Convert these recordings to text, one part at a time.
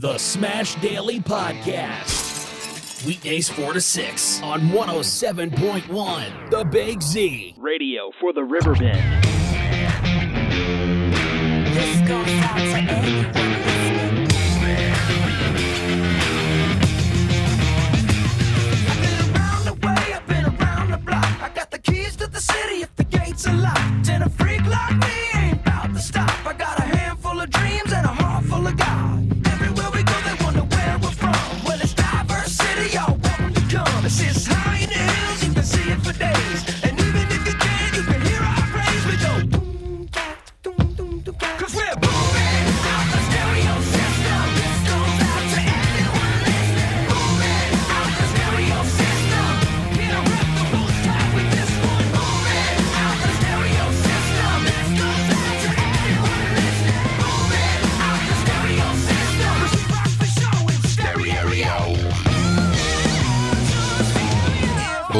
The Smash Daily Podcast. Weekdays 4 to 6 on 107.1 The Big Z. Radio for the Riverbend. This goes out to anyone listening. I've been around the way, I've been around the block. I got the keys to the city if the gates are locked. And a freak like me ain't about to stop. I got a handful of dreams and a heart full of God.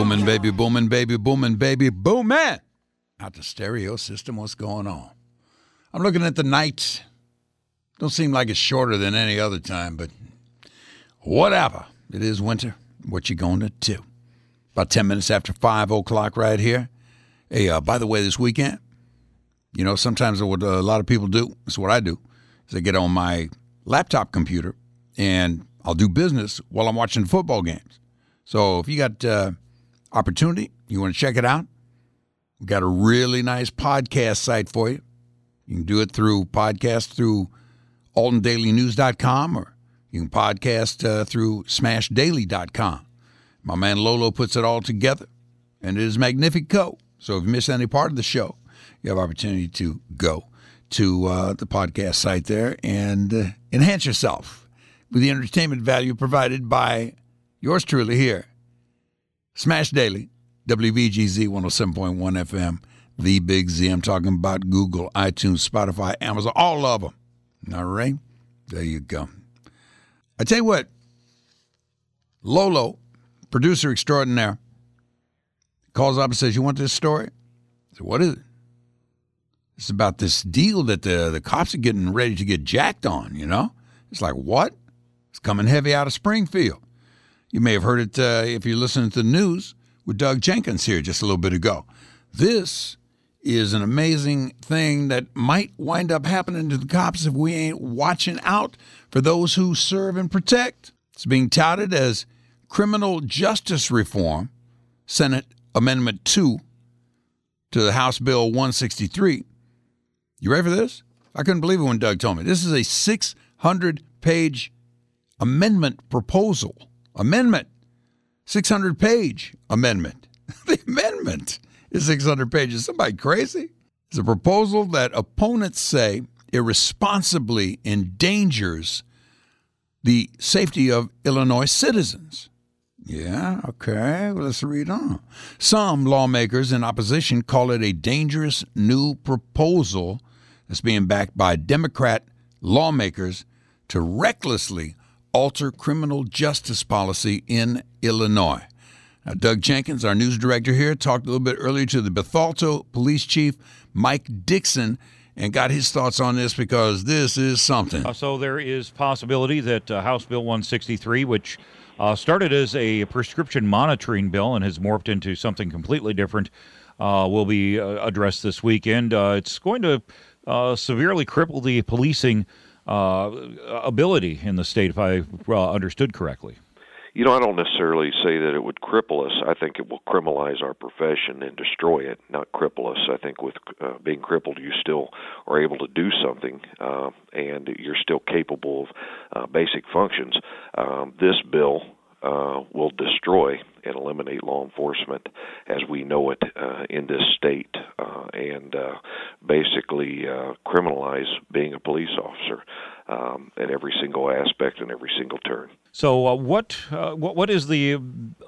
Booming, baby, booming, baby, booming, baby, booming. Out the stereo system, what's going on? I'm looking at the nights. Don't seem like it's shorter than any other time, but whatever. It is winter. What you going to do? About 10 minutes after 5 o'clock right here. Hey, uh, by the way, this weekend, you know, sometimes what a lot of people do, it's what I do, is I get on my laptop computer and I'll do business while I'm watching football games. So if you got uh, opportunity, you want to check it out, we got a really nice podcast site for you. You can do it through podcast through altondailynews.com or you can podcast uh, through smashdaily.com. My man Lolo puts it all together, and it is magnifico. So if you miss any part of the show, you have opportunity to go to uh, the podcast site there and uh, enhance yourself with the entertainment value provided by yours truly here, Smash Daily, WBGZ 107.1 FM, The Big Z. I'm talking about Google, iTunes, Spotify, Amazon, all of them. All right? There you go. I tell you what, Lolo, producer extraordinaire, calls up and says, You want this story? I said, What is it? It's about this deal that the, the cops are getting ready to get jacked on, you know? It's like, what? It's coming heavy out of Springfield. You may have heard it uh, if you're listening to the news with Doug Jenkins here just a little bit ago. This is an amazing thing that might wind up happening to the cops if we ain't watching out for those who serve and protect. It's being touted as criminal justice reform, Senate Amendment 2 to the House Bill 163. You ready for this? I couldn't believe it when Doug told me. This is a 600 page amendment proposal. Amendment. 600 page amendment. the amendment is 600 pages. Somebody crazy? It's a proposal that opponents say irresponsibly endangers the safety of Illinois citizens. Yeah, okay, well, let's read on. Some lawmakers in opposition call it a dangerous new proposal that's being backed by Democrat lawmakers to recklessly alter criminal justice policy in Illinois. Now, Doug Jenkins, our news director here, talked a little bit earlier to the Bethalto police chief, Mike Dixon, and got his thoughts on this because this is something. Uh, so there is possibility that uh, House Bill 163, which uh, started as a prescription monitoring bill and has morphed into something completely different, uh, will be uh, addressed this weekend. Uh, it's going to severely cripple the policing uh, ability in the state, if I uh, understood correctly. You know, I don't necessarily say that it would cripple us. I think it will criminalize our profession and destroy it, not cripple us. I think with uh, being crippled, you still are able to do something, uh, and you're still capable of uh, basic functions. Um, this bill uh, will destroy and eliminate law enforcement as we know it uh, in this state, uh, and uh, basically uh, criminalize being a police officer um, at every single aspect and every single turn. So, uh, what, uh, what what is the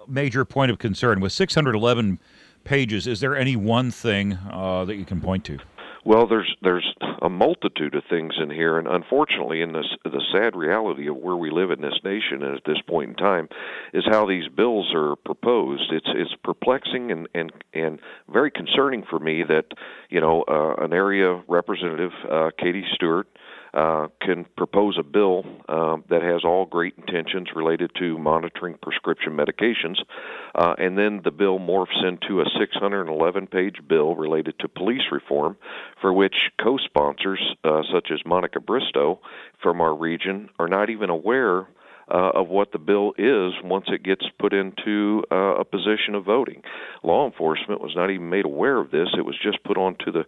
major point of concern with 611 pages? Is there any one thing uh, that you can point to? Well, there's there's a multitude of things in here, and unfortunately, in this the sad reality of where we live in this nation at this point in time, is how these bills are proposed. It's it's perplexing and and and very concerning for me that you know uh, an area representative, uh, Katie Stuart, uh, can propose a bill uh, that has all great intentions related to monitoring prescription medications, uh, and then the bill morphs into a 611 page bill related to police reform, for which co sponsors, uh, such as Monica Bristow from our region, are not even aware uh, of what the bill is once it gets put into uh, a position of voting. Law enforcement was not even made aware of this; it was just put on to the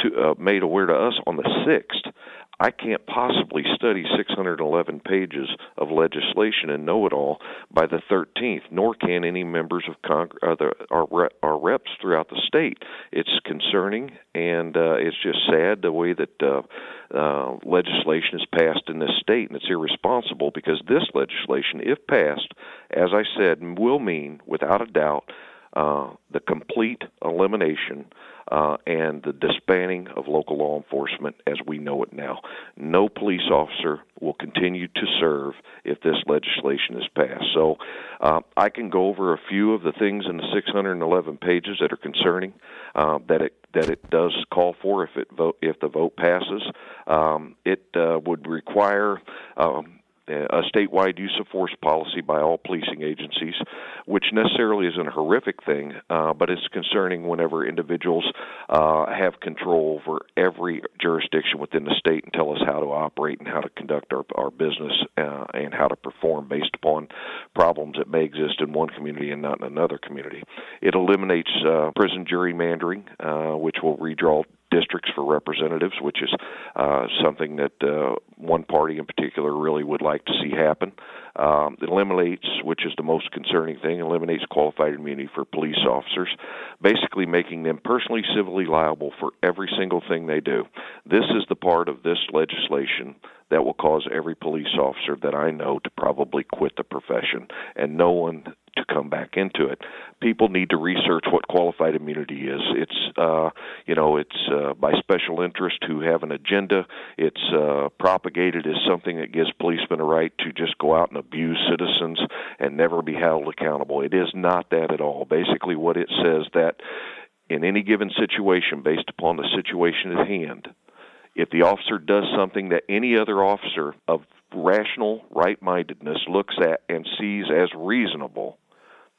to uh, made aware to us on the sixth. I can't possibly study 611 pages of legislation and know it all by the 13th, nor can any members of Congress, uh, our, our reps throughout the state. It's concerning, and uh, it's just sad the way that uh, uh, legislation is passed in this state, and it's irresponsible because this legislation, if passed, as I said, will mean, without a doubt, uh, the complete elimination uh, and the disbanding of local law enforcement as we know it now. No police officer will continue to serve if this legislation is passed. So uh, I can go over a few of the things in the 611 pages that are concerning uh, that it that it does call for if it vote if the vote passes. Um, it uh, would require. Um, a statewide use of force policy by all policing agencies, which necessarily isn't a horrific thing, uh, but it's concerning whenever individuals uh, have control over every jurisdiction within the state and tell us how to operate and how to conduct our, our business uh, and how to perform based upon problems that may exist in one community and not in another community. It eliminates uh, prison gerrymandering, uh, which will redraw districts for representatives, which is uh, something that uh, one party in particular really would like to see happen. Um, it eliminates, which is the most concerning thing, eliminates qualified immunity for police officers, basically making them personally civilly liable for every single thing they do. This is the part of this legislation that will cause every police officer that I know to probably quit the profession, and no one to come back into it. People need to research what qualified immunity is. It's uh, you know it's uh, by special interest who have an agenda. It's uh, propagated as something that gives policemen a right to just go out and abuse citizens and never be held accountable. It is not that at all. Basically, what it says that in any given situation, based upon the situation at hand, if the officer does something that any other officer of rational right mindedness looks at and sees as reasonable,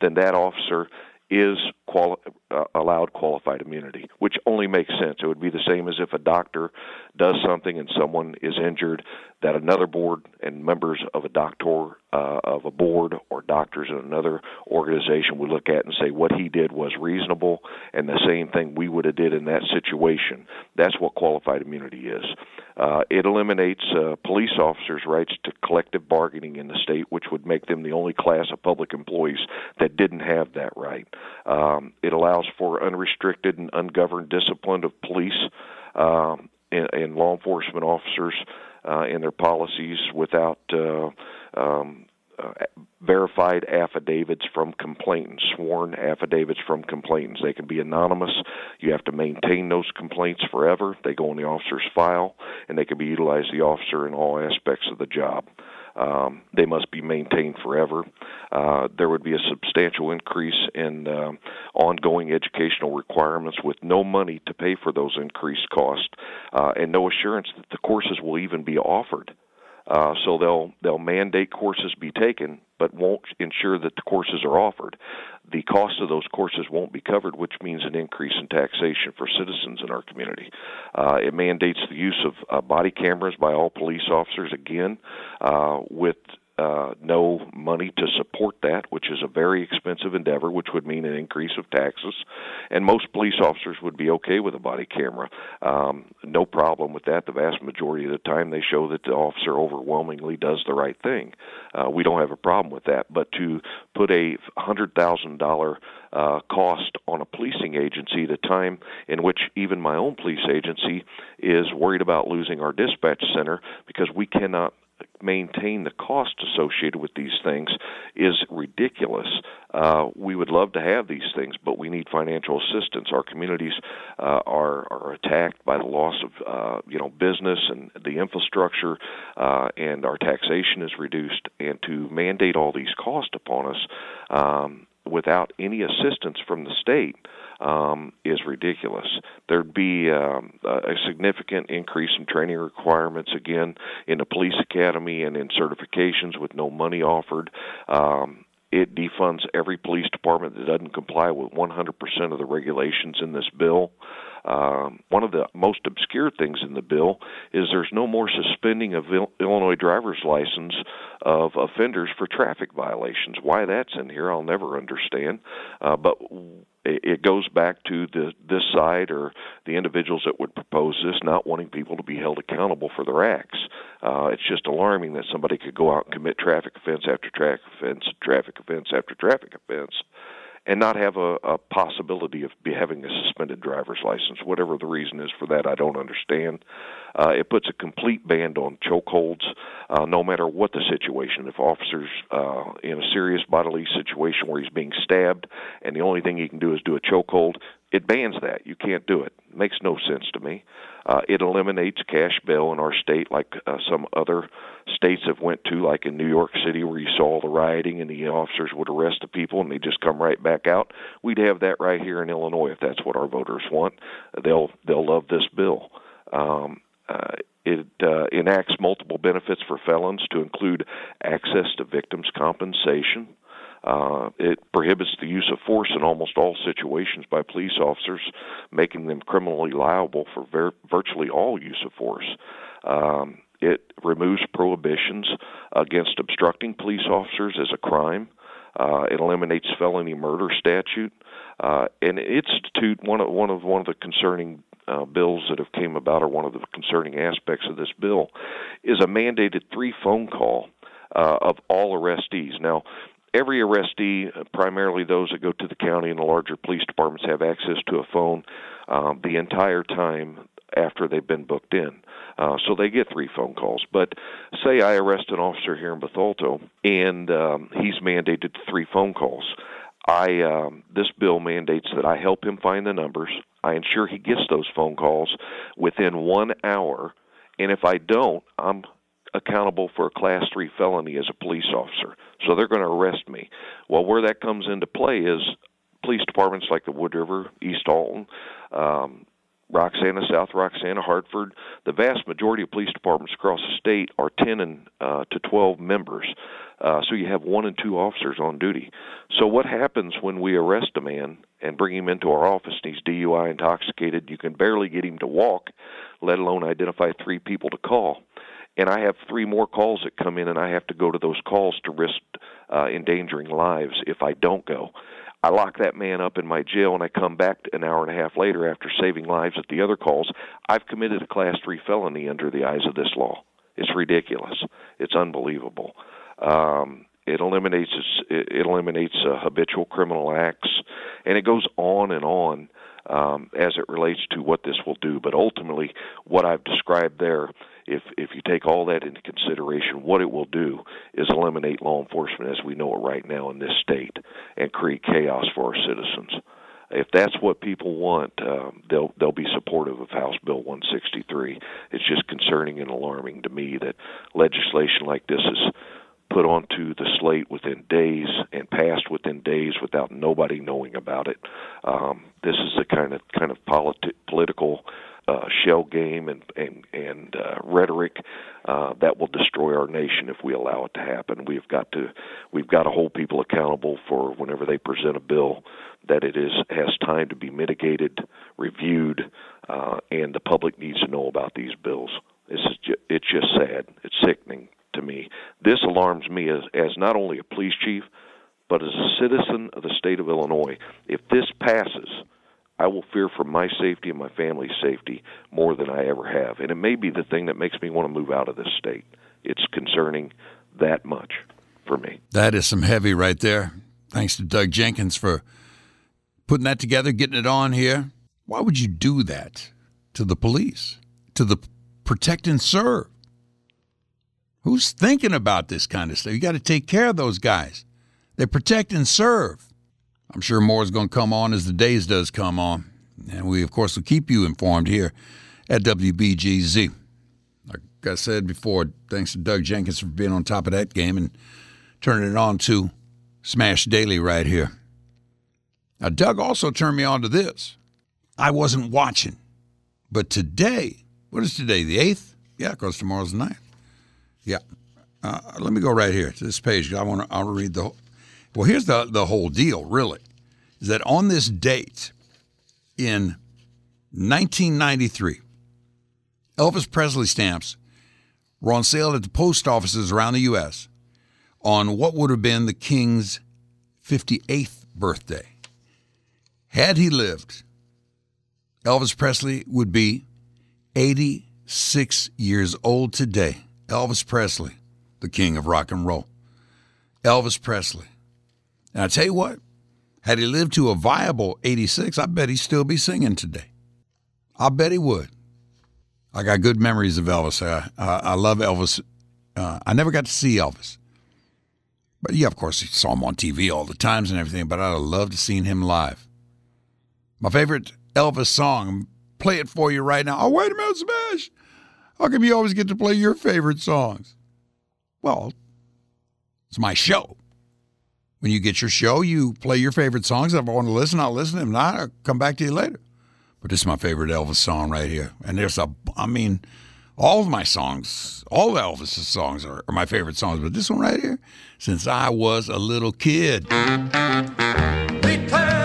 then that officer is quali- uh, allowed qualified immunity, which only makes sense. It would be the same as if a doctor does something and someone is injured, that another board and members of a doctor uh, of a board or doctors in another organization would look at and say what he did was reasonable, and the same thing we would have did in that situation. That's what qualified immunity is. Uh, it eliminates uh, police officers' rights to collective bargaining in the state, which would make them the only class of public employees that didn't have that right. Um, it allows for unrestricted and ungoverned discipline of police um, and, law enforcement officers uh, in their policies without uh, um, uh, verified affidavits from complainants, sworn affidavits from complainants. They can be anonymous. You have to maintain those complaints forever. They go in the officer's file, and they can be utilized the officer in all aspects of the job. Um, they must be maintained forever. Uh, there would be a substantial increase in uh, ongoing educational requirements with no money to pay for those increased costs uh, and no assurance that the courses will even be offered. Uh, so they'll they'll mandate courses be taken, but won't ensure that the courses are offered. The cost of those courses won't be covered, which means an increase in taxation for citizens in our community. Uh, it mandates the use of uh, body cameras by all police officers again, uh, with uh, no money to support that, which is a very expensive endeavor, which would mean an increase of taxes. And most police officers would be okay with a body camera. Um, no problem with that. The vast majority of the time, they show that the officer overwhelmingly does the right thing. Uh, we don't have a problem with that. But to put a hundred thousand dollar uh, cost on a policing agency at a time in which even my own police agency is worried about losing our dispatch center because we cannot maintain the cost associated with these things is ridiculous. Uh, we would love to have these things, but we need financial assistance. Our communities uh, are are attacked by the loss of uh, you know business and the infrastructure, uh, and our taxation is reduced. And to mandate all these costs upon us um, without any assistance from the state um, is ridiculous. There'd be um, a significant increase in training requirements again in the police academy and in certifications with no money offered. Um, it defunds every police department that doesn't comply with 100% of the regulations in this bill. Um, one of the most obscure things in the bill is there's no more suspending of Il- Illinois driver's license of offenders for traffic violations. Why that's in here, I'll never understand. Uh, but it goes back to the this side or the individuals that would propose this not wanting people to be held accountable for their acts. Uh, it's just alarming that somebody could go out and commit traffic offense after traffic offense, traffic offense after traffic offense, and not have a, a possibility of be having a suspended driver's license. Whatever the reason is for that, I don't understand. Uh, it puts a complete ban on chokeholds, uh, no matter what the situation. If officers uh, in a serious bodily situation where he's being stabbed, and the only thing he can do is do a chokehold, it bans that. You can't do it. Makes no sense to me. Uh, it eliminates cash bail in our state, like uh, some other states have went to, like in New York City, where you saw the rioting and the officers would arrest the people and they just come right back out. We'd have that right here in Illinois if that's what our voters want. They'll they'll love this bill. Um, uh, it uh, enacts multiple benefits for felons to include access to victims' compensation, uh, it prohibits the use of force in almost all situations by police officers, making them criminally liable for ver- virtually all use of force. Um, it removes prohibitions against obstructing police officers as a crime. Uh, it eliminates felony murder statute, uh, and institute one of one of one of the concerning uh, bills that have came about, or one of the concerning aspects of this bill, is a mandated three phone call uh, of all arrestees. Now, every arrestee, primarily those that go to the county and the larger police departments, have access to a phone um, the entire time after they've been booked in. Uh, so they get three phone calls. But say I arrest an officer here in Bethalto and um, he's mandated three phone calls. I um, this bill mandates that I help him find the numbers. I ensure he gets those phone calls within one hour, and if I don't, I'm accountable for a class three felony as a police officer. So they're going to arrest me. Well, where that comes into play is police departments like the Wood River, East Alton, um, Roxana, South Roxana, Hartford. The vast majority of police departments across the state are 10 and uh, to 12 members. Uh, so you have one and two officers on duty. So what happens when we arrest a man and bring him into our office and he's DUI intoxicated? You can barely get him to walk, let alone identify three people to call and I have three more calls that come in, and I have to go to those calls to risk uh, endangering lives if I don't go. I lock that man up in my jail, and I come back an hour and a half later after saving lives at the other calls. I've committed a class three felony under the eyes of this law. It's ridiculous. It's unbelievable. Um, it eliminates it eliminates uh, habitual criminal acts, and it goes on and on um, as it relates to what this will do. But ultimately, what I've described there if if you take all that into consideration, what it will do is eliminate law enforcement as we know it right now in this state and create chaos for our citizens. If that's what people want, um, they'll they'll be supportive of House Bill 163. It's just concerning and alarming to me that legislation like this is put onto the slate within days and passed within days without nobody knowing about it. Um, this is the kind of kind of politi- political uh, shell game and and and uh, rhetoric uh, that will destroy our nation if we allow it to happen. We've got to we've got to hold people accountable for whenever they present a bill that it is has time to be mitigated, reviewed, uh, and the public needs to know about these bills. This is ju- it's just sad. It's sickening to me. This alarms me as as not only a police chief, but as a citizen of the state of Illinois. If this passes I will fear for my safety and my family's safety more than I ever have. And it may be the thing that makes me want to move out of this state. It's concerning that much for me. That is some heavy right there. Thanks to Doug Jenkins for putting that together, getting it on here. Why would you do that to the police, to the protect and serve? Who's thinking about this kind of stuff? You got to take care of those guys. They protect and serve. I'm sure more is going to come on as the days does come on. And we, of course, will keep you informed here at WBGZ. Like I said before, thanks to Doug Jenkins for being on top of that game and turning it on to Smash Daily right here. Now, Doug also turned me on to this. I wasn't watching, but today, what is today, the 8th? Yeah, because tomorrow's the 9th. Yeah. Uh, let me go right here to this page. I want to I'll read the whole. Well, here's the, the whole deal, really, is that on this date in 1993, Elvis Presley stamps were on sale at the post offices around the U.S. on what would have been the King's 58th birthday. Had he lived, Elvis Presley would be 86 years old today. Elvis Presley, the king of rock and roll. Elvis Presley. And I tell you what, had he lived to a viable 86, I bet he'd still be singing today. I bet he would. I got good memories of Elvis. I, I, love Elvis. Uh, I never got to see Elvis. But yeah, of course, you saw him on TV all the times and everything, but I'd have loved to seen him live. My favorite Elvis song, play it for you right now. Oh, wait a minute, Smash. How come you always get to play your favorite songs? Well, it's my show. When you get your show, you play your favorite songs. If I want to listen, I'll listen. If not, I'll come back to you later. But this is my favorite Elvis song right here. And there's a, I mean, all of my songs, all of Elvis's songs are, are my favorite songs. But this one right here, since I was a little kid. Return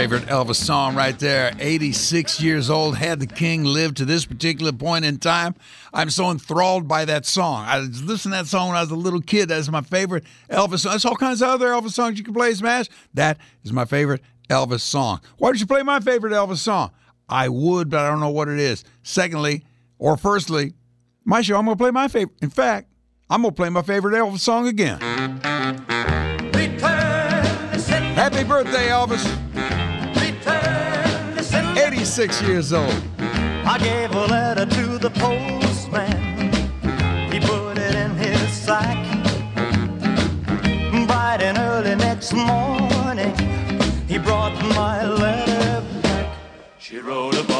favorite Elvis song right there. 86 years old. Had the king lived to this particular point in time, I'm so enthralled by that song. I was listening to that song when I was a little kid. That's my favorite Elvis song. There's all kinds of other Elvis songs you can play, Smash. That is my favorite Elvis song. Why don't you play my favorite Elvis song? I would, but I don't know what it is. Secondly, or firstly, my show, I'm going to play my favorite. In fact, I'm going to play my favorite Elvis song again. Return to sender. Happy birthday, Elvis. 86 years old. I gave a letter to the postman. He put it in his sack. Bright and early next morning, he brought my letter back. She wrote upon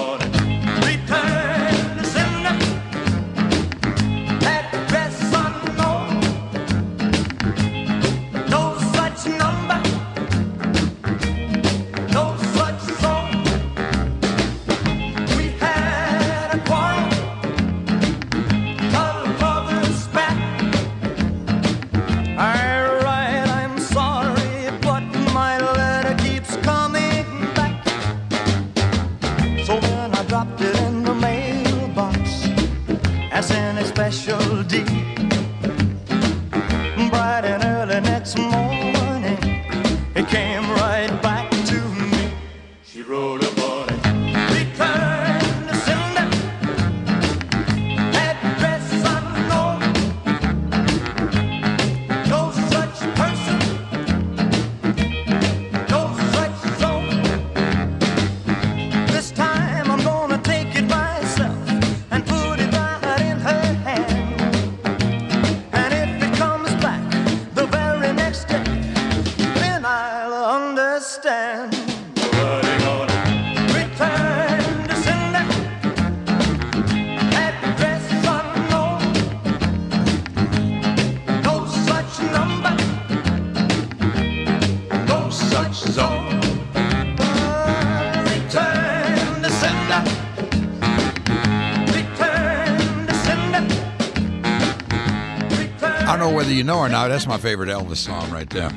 know whether you know or not, that's my favorite Elvis song right there.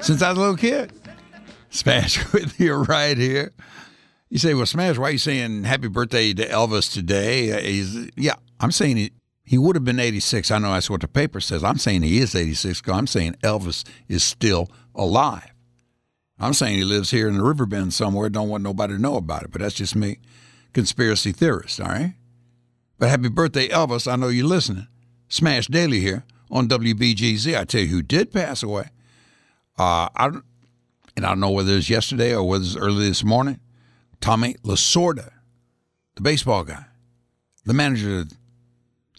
Since I was a little kid. Smash with you right here. You say, well, Smash, why are you saying happy birthday to Elvis today? Uh, he's, yeah, I'm saying he, he would have been 86. I know that's what the paper says. I'm saying he is 86 because I'm saying Elvis is still alive. I'm saying he lives here in the Riverbend somewhere, don't want nobody to know about it, but that's just me, conspiracy theorist, all right? But happy birthday, Elvis. I know you're listening. Smash Daily here on WBGZ. I tell you who did pass away. Uh, I don't, and I don't know whether it was yesterday or whether it was early this morning. Tommy Lasorda, the baseball guy, the manager of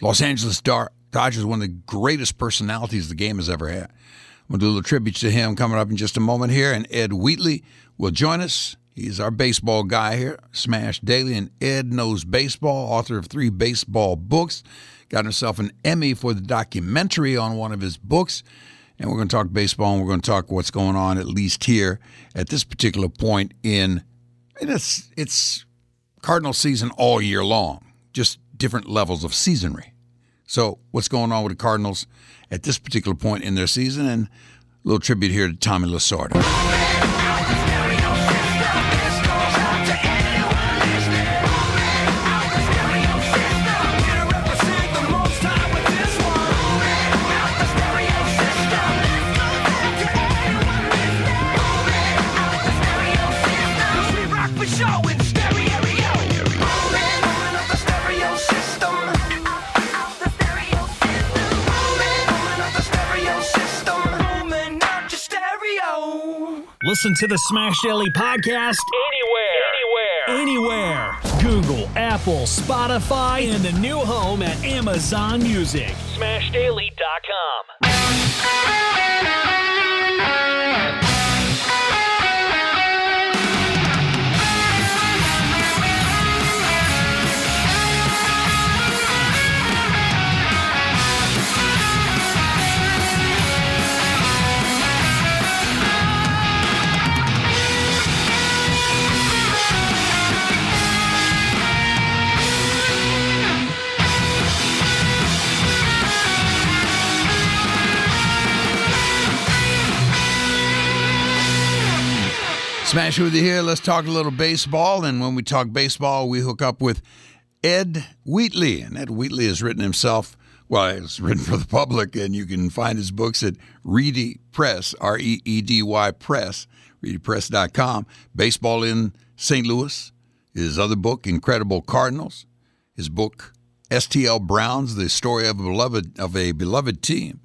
Los Angeles Dodgers, one of the greatest personalities the game has ever had. I'm going to do a little tribute to him coming up in just a moment here. And Ed Wheatley will join us. He's our baseball guy here, Smash Daily. And Ed knows baseball, author of three baseball books. Got himself an Emmy for the documentary on one of his books. And we're going to talk baseball and we're going to talk what's going on, at least here at this particular point in it's it's Cardinal season all year long, just different levels of seasonry. So, what's going on with the Cardinals at this particular point in their season? And a little tribute here to Tommy Lasorda. Listen to the Smash Daily podcast anywhere. Anywhere. Anywhere. Google, Apple, Spotify, and the new home at Amazon Music. SmashDaily.com. Smash with you here. Let's talk a little baseball. And when we talk baseball, we hook up with Ed Wheatley. And Ed Wheatley has written himself, well, it's written for the public, and you can find his books at Reedy Press, R E E D Y Press, reedypress.com. Baseball in St. Louis. His other book, Incredible Cardinals. His book, STL Browns, the story of a beloved of a beloved team.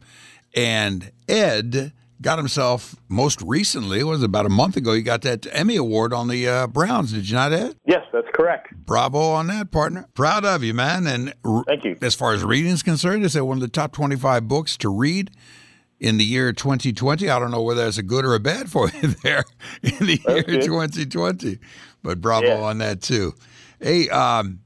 And Ed got himself most recently, it was about a month ago, he got that Emmy Award on the uh, Browns. Did you not, Ed? Yes, that's correct. Bravo on that, partner. Proud of you, man. And r- Thank you. as far as reading is concerned, it's one of the top 25 books to read in the year 2020. I don't know whether that's a good or a bad for you there in the year good. 2020, but bravo Yeah. on that too. Hey, um,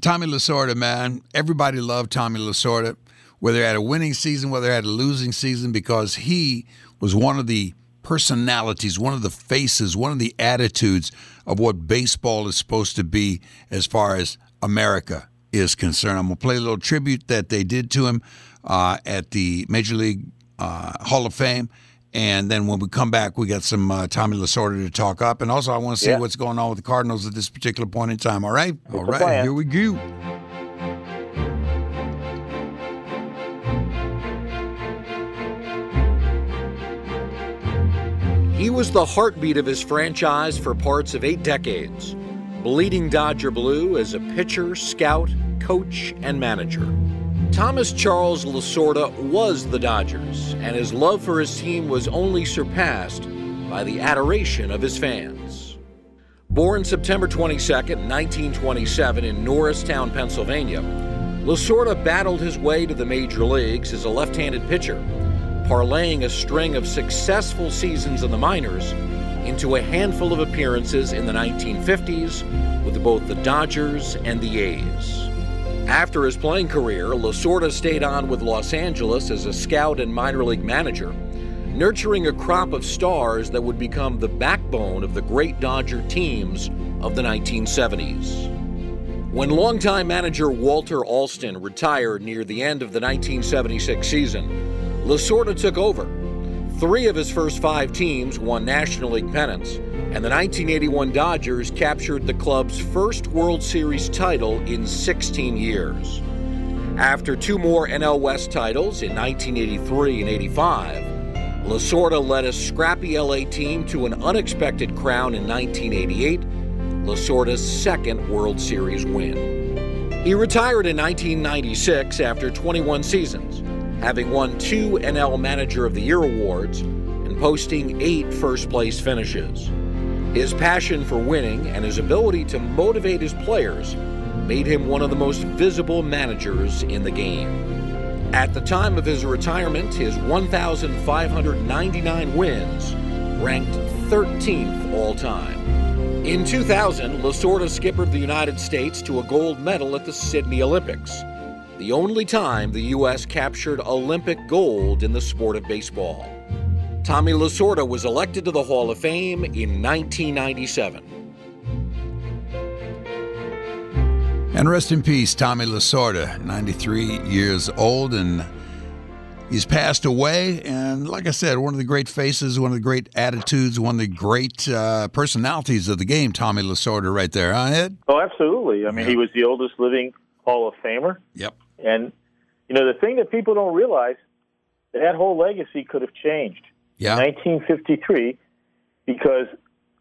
Tommy Lasorda, man. Everybody loved Tommy Lasorda, whether he had a winning season, whether he had a losing season, because he was one of the personalities, one of the faces, one of the attitudes of what baseball is supposed to be as far as America is concerned. I'm going to play a little tribute that they did to him uh, at the Major League uh, Hall of Fame. And then when we come back, we got some uh, Tommy Lasorda to talk up. And also, I want to see Yeah. what's going on with the Cardinals at this particular point in time. All right? All the right. Here we go. Was the heartbeat of his franchise for parts of eight decades, bleeding Dodger Blue as a pitcher, scout, coach, and manager. Thomas Charles Lasorda was the Dodgers, and his love for his team was only surpassed by the adoration of his fans. Born September 22, 1927, in Norristown, Pennsylvania, Lasorda battled his way to the major leagues as a left handed pitcher, parlaying a string of successful seasons in the minors into a handful of appearances in the 1950s with both the Dodgers and the A's. After his playing career, Lasorda stayed on with Los Angeles as a scout and minor league manager, nurturing a crop of stars that would become the backbone of the great Dodger teams of the 1970s. When longtime manager Walter Alston retired near the end of the 1976 season, Lasorda took over. Three of his first five teams won National League pennants, and the 1981 Dodgers captured the club's first World Series title in 16 years. After two more NL West titles in 1983 and 85, Lasorda led a scrappy LA team to an unexpected crown in 1988, Lasorda's second World Series win. He retired in 1996 after 21 seasons, having won two NL Manager of the Year awards and posting eight first place finishes. His passion for winning and his ability to motivate his players made him one of the most visible managers in the game. At the time of his retirement, his 1,599 wins ranked 13th all time. In 2000, Lasorda skippered the United States to a gold medal at the Sydney Olympics, the only time the U.S. captured Olympic gold in the sport of baseball. Tommy Lasorda was elected to the Hall of Fame in 1997. And rest in peace, Tommy Lasorda, 93 years old, and he's passed away. And like I said, one of the great faces, one of the great attitudes, one of the great uh, personalities of the game, Tommy Lasorda, right there, huh, Ed? Oh, absolutely. I mean, he was the oldest living Hall of Famer. Yep. And, you know, the thing that people don't realize, that that whole legacy could have changed Yeah. in 1953 because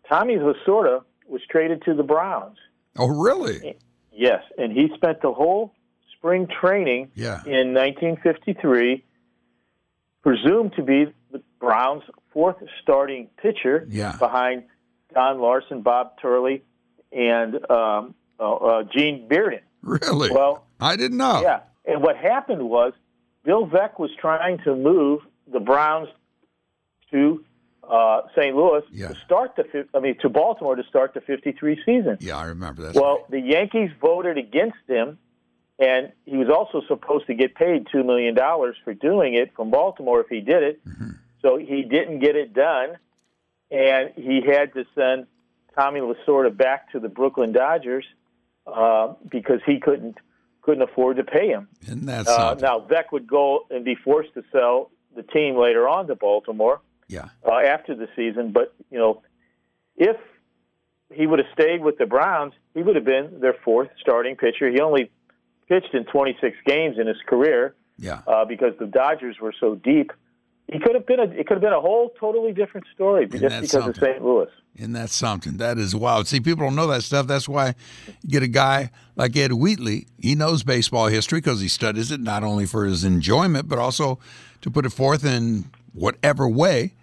Tommy Lasorda was traded to the Browns. Oh, really? Yes, and he spent the whole spring training Yeah. in 1953, presumed to be the Browns' fourth starting pitcher Yeah. behind Don Larsen, Bob Turley, and um, uh, uh, Gene Bearden. Really? Well, I didn't know. yeah. And what happened was Bill Veeck was trying to move the Browns to uh, St. Louis Yeah. to start the I mean to Baltimore to start the 53 season. Yeah, I remember that. Well, the Yankees voted against him, and he was also supposed to get paid two million dollars for doing it from Baltimore if he did it. So he didn't get it done, and he had to send Tommy Lasorda back to the Brooklyn Dodgers uh, because he couldn't couldn't afford to pay him. And that's Uh, now Veeck would go and be forced to sell the team later on to Baltimore yeah. uh, after the season. But you know, if he would have stayed with the Browns, he would have been their fourth starting pitcher. He only pitched in 26 games in his career Yeah. uh, because the Dodgers were so deep. He could have been a it could have been a whole totally different story just because something? of St. Louis. Isn't that something? That is wild. See, people don't know that stuff. That's why you get a guy like Ed Wheatley. He knows baseball history because he studies it not only for his enjoyment, but also to put it forth in whatever way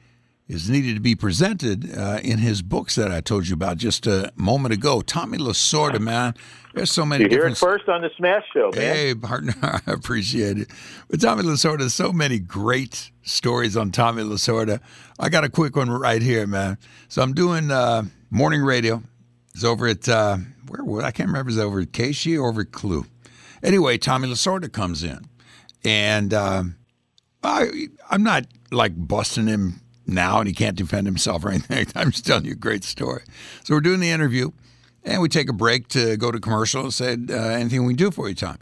is needed to be presented uh, in his books that I told you about just a moment ago. Tommy Lasorda, man. There's so many You hear it first on the Smash Show, man. Hey, partner, I appreciate it. But Tommy Lasorda, so many great stories on Tommy Lasorda. I got a quick one right here, man. So I'm doing uh, morning radio. It's over at uh, where? was- I can't remember. It's over at Casey or over at Clue. Anyway, Tommy Lasorda comes in, and um, I I'm not like busting him now, and he can't defend himself or anything. I'm just telling you a great story. So we're doing the interview, and we take a break to go to commercial. and Said uh, anything we can do for you, Tommy?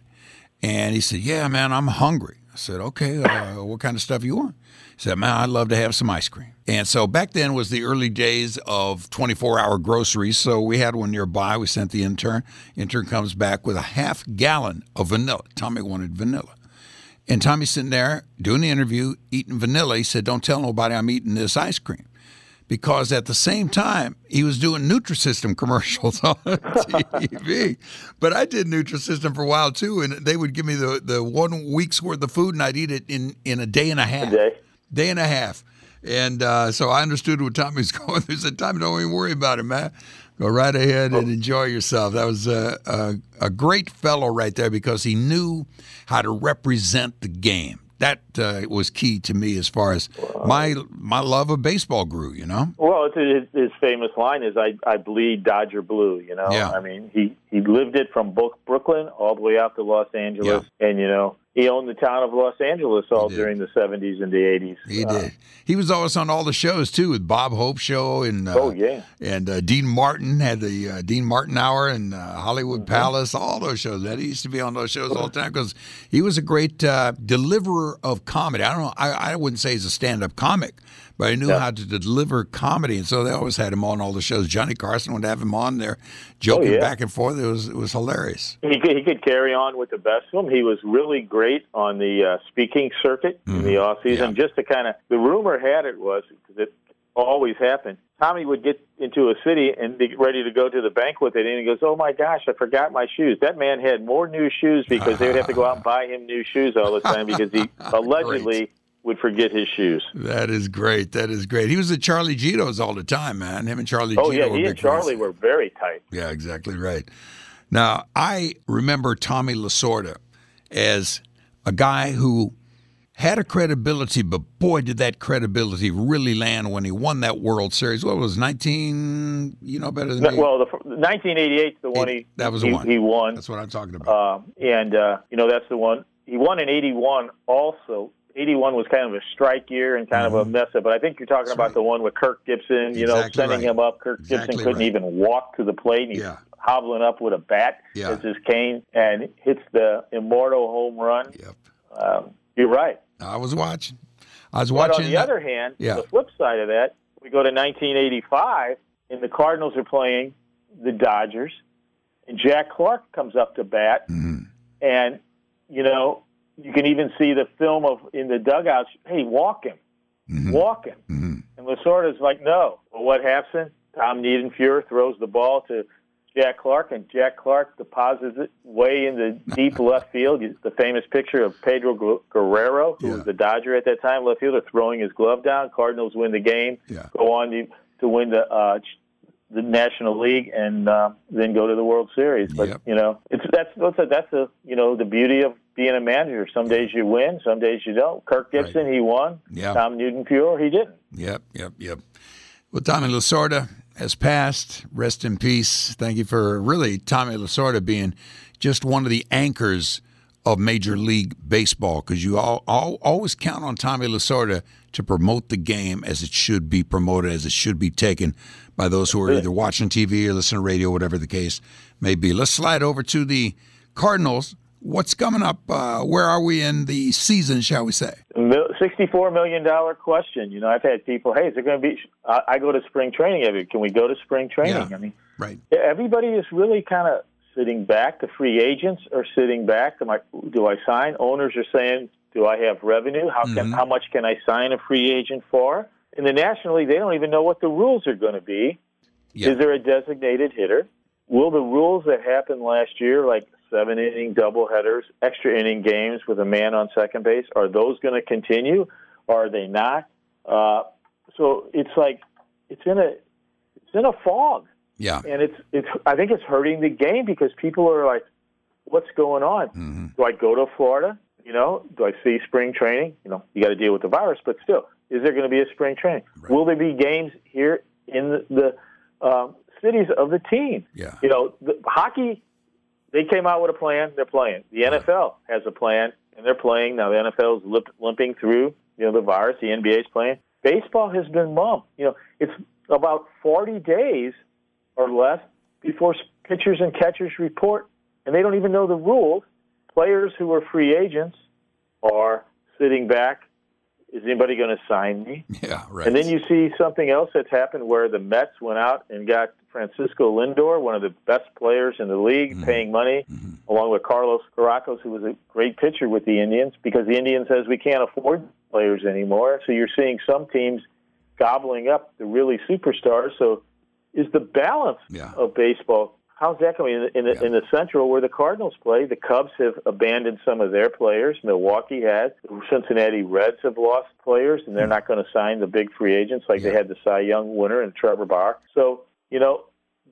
And he said, "Yeah, man, I'm hungry." I said, "Okay, uh, what kind of stuff you want?" He said, "Man, I'd love to have some ice cream." And so back then was the early days of 24-hour groceries. So we had one nearby. We sent the intern. Intern comes back with a half gallon of vanilla. Tommy wanted vanilla. And Tommy's sitting there doing the interview, eating vanilla. He said, Don't tell nobody I'm eating this ice cream. Because at the same time, he was doing Nutrisystem commercials on TV. but I did Nutrisystem for a while too, and they would give me the, the one week's worth of food, and I'd eat it in, in a day and a half. day. Day and a half. And uh, so I understood what Tommy's going through. He said, Tommy, don't even worry about it, man. Go right ahead and enjoy yourself. That was a, a, a great fellow right there because he knew how to represent the game. That uh, was key to me as far as my my love of baseball grew. You know, Well, it's, his, his famous line is "I I bleed Dodger blue." You know, Yeah. I mean, he he lived it from Brooklyn all the way out to Los Angeles, and you know, he owned the town of Los Angeles all during the 70s and the 80s. He Uh, did. He was always on all the shows too, with Bob Hope show and uh, Oh, yeah. and uh, Dean Martin had the uh, Dean Martin Hour and uh, Hollywood Mm-hmm. Palace, all those shows. That he used to be on those shows all the time because he was a great uh, deliverer of comedy. I don't know. I, I wouldn't say he's a stand-up comic, but I knew Yeah. how to deliver comedy, and so they always had him on all the shows. Johnny Carson would have him on there, joking Oh, yeah. back and forth. It was it was hilarious. he could, he could carry on with the best of them. He was really great on the uh, speaking circuit in the off season. Yeah. Just to kind of the rumor had it was because it always happened. Tommy would get into a city and be ready to go to the bank with it, and he goes, "Oh my gosh, I forgot my shoes." That man had more new shoes because they would have to go out and buy him new shoes all the time because he allegedly would forget his shoes. That is great. That is great. He was at Charlie Gitto's all the time, man. Him and Charlie Oh Gitto yeah, he and Charlie friends. were very tight. Yeah, exactly right. Now, I remember Tommy Lasorda as a guy who had a credibility, but boy, did that credibility really land when he won that World Series. What was it, 19? You know better than me. Well, the 1988 is the one he That was the he, one. he won. That's what I'm talking about. Um, and uh, you know that's the one he won in '81. Also, '81 was kind of a strike year and kind of a mess up. But I think you're talking Mm-hmm. That's about right. the one with Kirk Gibson. You know, sending right. him up. Kirk Exactly Gibson couldn't right. even walk to the plate. And he's Yeah. hobbling up with a bat Yeah. as his cane and hits the immortal home run. yep. Um, you're right. I was watching. I was But watching. on the uh, other hand, yeah. the flip side of that, we go to 1985, and the Cardinals are playing the Dodgers, and Jack Clark comes up to bat, Mhm. and you know you can even see the film of in the dugouts. Hey, walk him, Mhm. walk him. Mhm. And Lasorda's like, no. Well, what happens? Tom Niedenfuer throws the ball to Jack Clark, and Jack Clark deposits it way in the deep left field. The famous picture of Pedro Guerrero, who Yeah. was the Dodger at that time, left fielder, throwing his glove down. Cardinals win the game, Yeah. go on to, to win the uh, the National League, and uh, then go to the World Series. But Yep. you know, it's that's that's a, that's a you know the beauty of being a manager. Some days you win, some days you don't. Kirk Gibson, he won. Yeah. Tom Niedenfuer, he didn't. Yep, yep, yep. Well, Tommy Lasorda has passed. Rest in peace. Thank you for really Tommy Lasorda being just one of the anchors of Major League Baseball because you all, all always count on Tommy Lasorda to promote the game as it should be promoted, as it should be taken by those who are either watching TV or listening to radio, whatever the case may be. Let's slide over to the Cardinals. What's coming up? Uh, where are we in the season, shall we say? Sixty-four million dollar question. You know, I've had people. Hey, is it going to be? I, I go to spring training. every- Can we go to spring training? Yeah. I mean, Right. everybody is really kind of sitting back. The free agents are sitting back. Am I, do I sign? Owners are saying, do I have revenue? How can Mhm. how much can I sign a free agent for? In the National League, they don't even know what the rules are going to be. Yeah. Is there a designated hitter? Will the rules that happened last year, like seven inning doubleheaders, extra inning games with a man on second base, are those going to continue? Or are they not? Uh, so it's like it's in a it's in a fog Yeah. and it's it's I think it's hurting the game because people are like, what's going on? hmm Do I go to Florida? You know, do I see spring training? You know, you got to deal with the virus, but still, is there going to be a spring training? Right. Will there be games here in the, the um, cities of the team? Yeah. You know, the, hockey, they came out with a plan. They're playing. The NFL has a plan, and they're playing. Now the NFL is lip, limping through, you know, the virus. The NBA is playing. Baseball has been mum. You know, it's about 40 days or less before pitchers and catchers report, and they don't even know the rules. Players who are free agents are sitting back. Is anybody going to sign me? Yeah. Right. And then you see something else that's happened where the Mets went out and got Francisco Lindor, one of the best players in the league, mm-hmm. paying money, mm-hmm. along with Carlos Carrasco, who was a great pitcher with the Indians, because the Indians says we can't afford players anymore. So you're seeing some teams gobbling up the really superstars. So is the balance Yeah. of baseball? How's that coming in the, in, the, Yeah. in the Central where the Cardinals play? The Cubs have abandoned some of their players. Milwaukee has. Cincinnati Reds have lost players, and they're not going to sign the big free agents like they Hmm. Had the Cy Young winner and Trevor Bauer. So you know,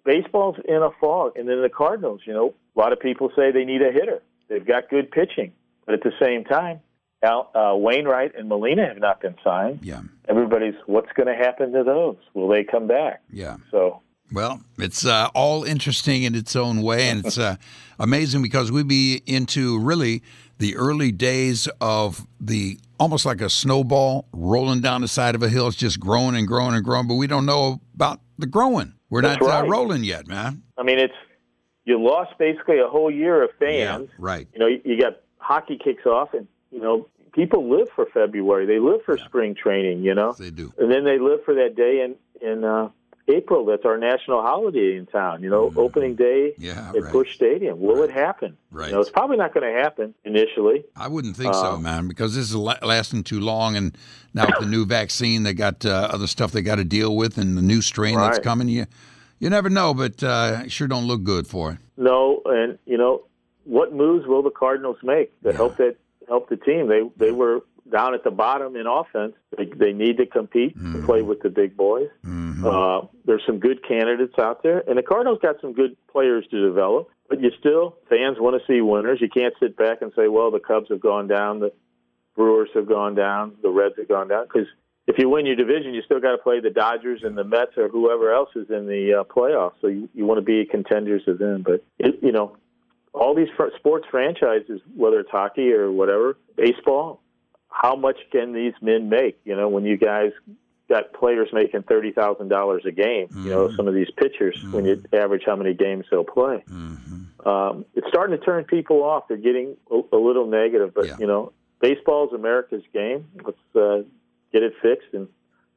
baseball's in a fog. And then the Cardinals, you know, a lot of people say they need a hitter. They've got good pitching, but at the same time, Al, uh, Wainwright and Molina have not been signed. yeah. Everybody's, what's going to happen to those? Will they come back? Yeah. So Well, it's uh, all interesting in its own way, and it's uh, amazing because we'd be into really the early days of the almost like a snowball rolling down the side of a hill. It's just growing and growing and growing, but we don't know about the growing. We're That's not uh, rolling yet, man. I mean, it's you lost basically a whole year of fans. right. You know, you, you got hockey kicks off, and you know people live for February. They live for spring training. You know, They do. and then they live for that day in in uh, April. That's our national holiday in town. You know, opening day. Yeah, at right. Busch Stadium. Will it happen? Right. You know, it's probably not going to happen initially. I wouldn't think so, Um, man, because this is lasting too long. And now with the new vaccine, they got uh, other stuff they got to deal with, and the new strain that's coming. You, you never know, but uh, sure don't look good for it. No, and you know what moves will the Cardinals make to help that help the team? They they were down at the bottom in offense. They, they need to compete to play with the big boys. Uh, there's some good candidates out there, and the Cardinals got some good players to develop. But you still fans want to see winners. You can't sit back and say, "Well, the Cubs have gone down, the Brewers have gone down, the Reds have gone down." Because if you win your division, you still got to play the Dodgers and the Mets or whoever else is in the uh, playoffs. So you, you want to be contenders of them. But it, you know, all these fr- sports franchises, whether it's hockey or whatever, baseball, how much can these men make? You know, when you guys got players making thirty thousand dollars a game, you know, some of these pitchers, when you average how many games they'll play, um, it's starting to turn people off. They're getting a, a little negative, but Yeah. you know, baseball is America's game. Let's uh, get it fixed and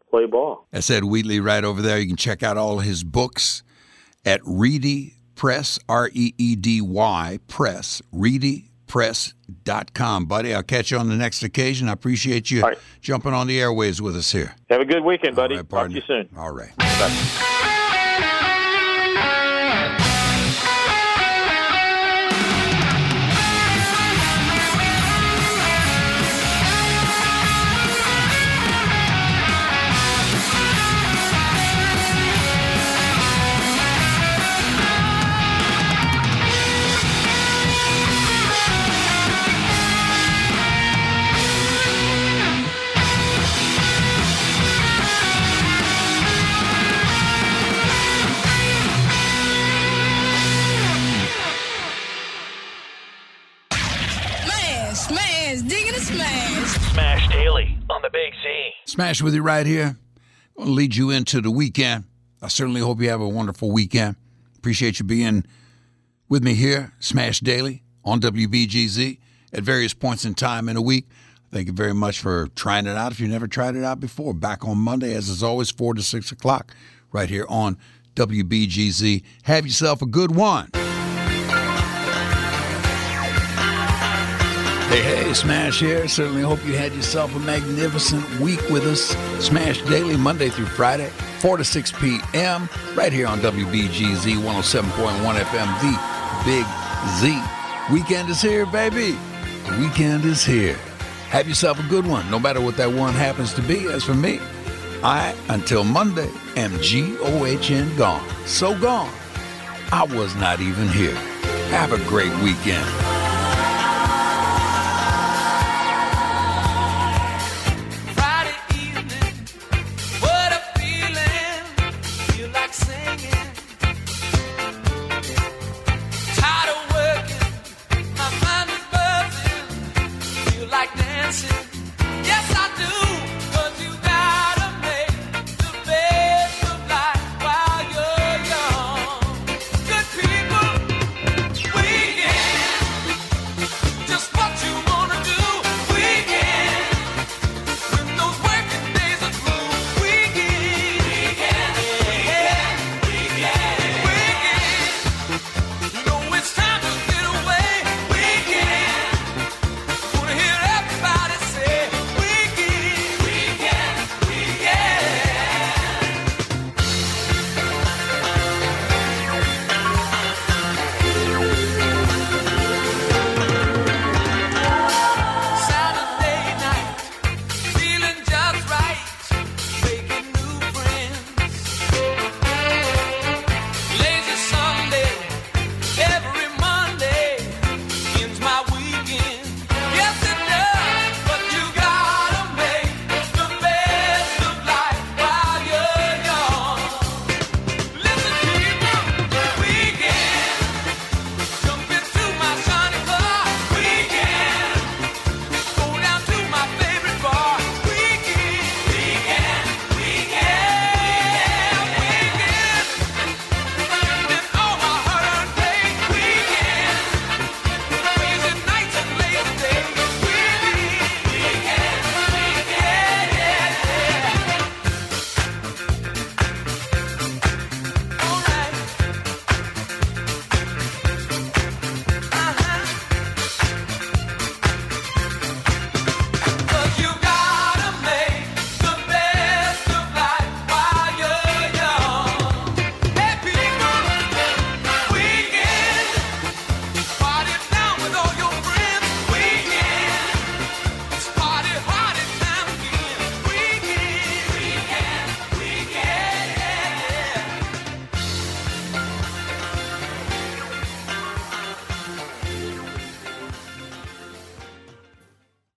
play ball. I said Wheatley right over there. You can check out all his books at Reedy Press, R E E D Y Press, reedypress.com. Buddy, I'll catch you on the next occasion. I appreciate you right. jumping on the airways with us here. Have a good weekend, buddy. All right, Talk to you soon. All right. Smash, Smash with you right here. Going to lead you into the weekend. I certainly hope you have a wonderful weekend. Appreciate you being with me here, Smash Daily on WBGZ at various points in time in a week. Thank you very much for trying it out. If you never tried it out before, back on Monday, as is always, 4 to 6 o'clock, right here on WBGZ. Have yourself a good one. Hey, hey, Smash here. Certainly hope you had yourself a magnificent week with us. Smash Daily, Monday through Friday, 4 to 6 p.m., right here on WBGZ 107.1 FM, the Big Z. Weekend is here, baby. Weekend is here. Have yourself a good one, no matter what that one happens to be. As for me, I, until Monday, am G O H N gone. So gone, I was not even here. Have a great weekend.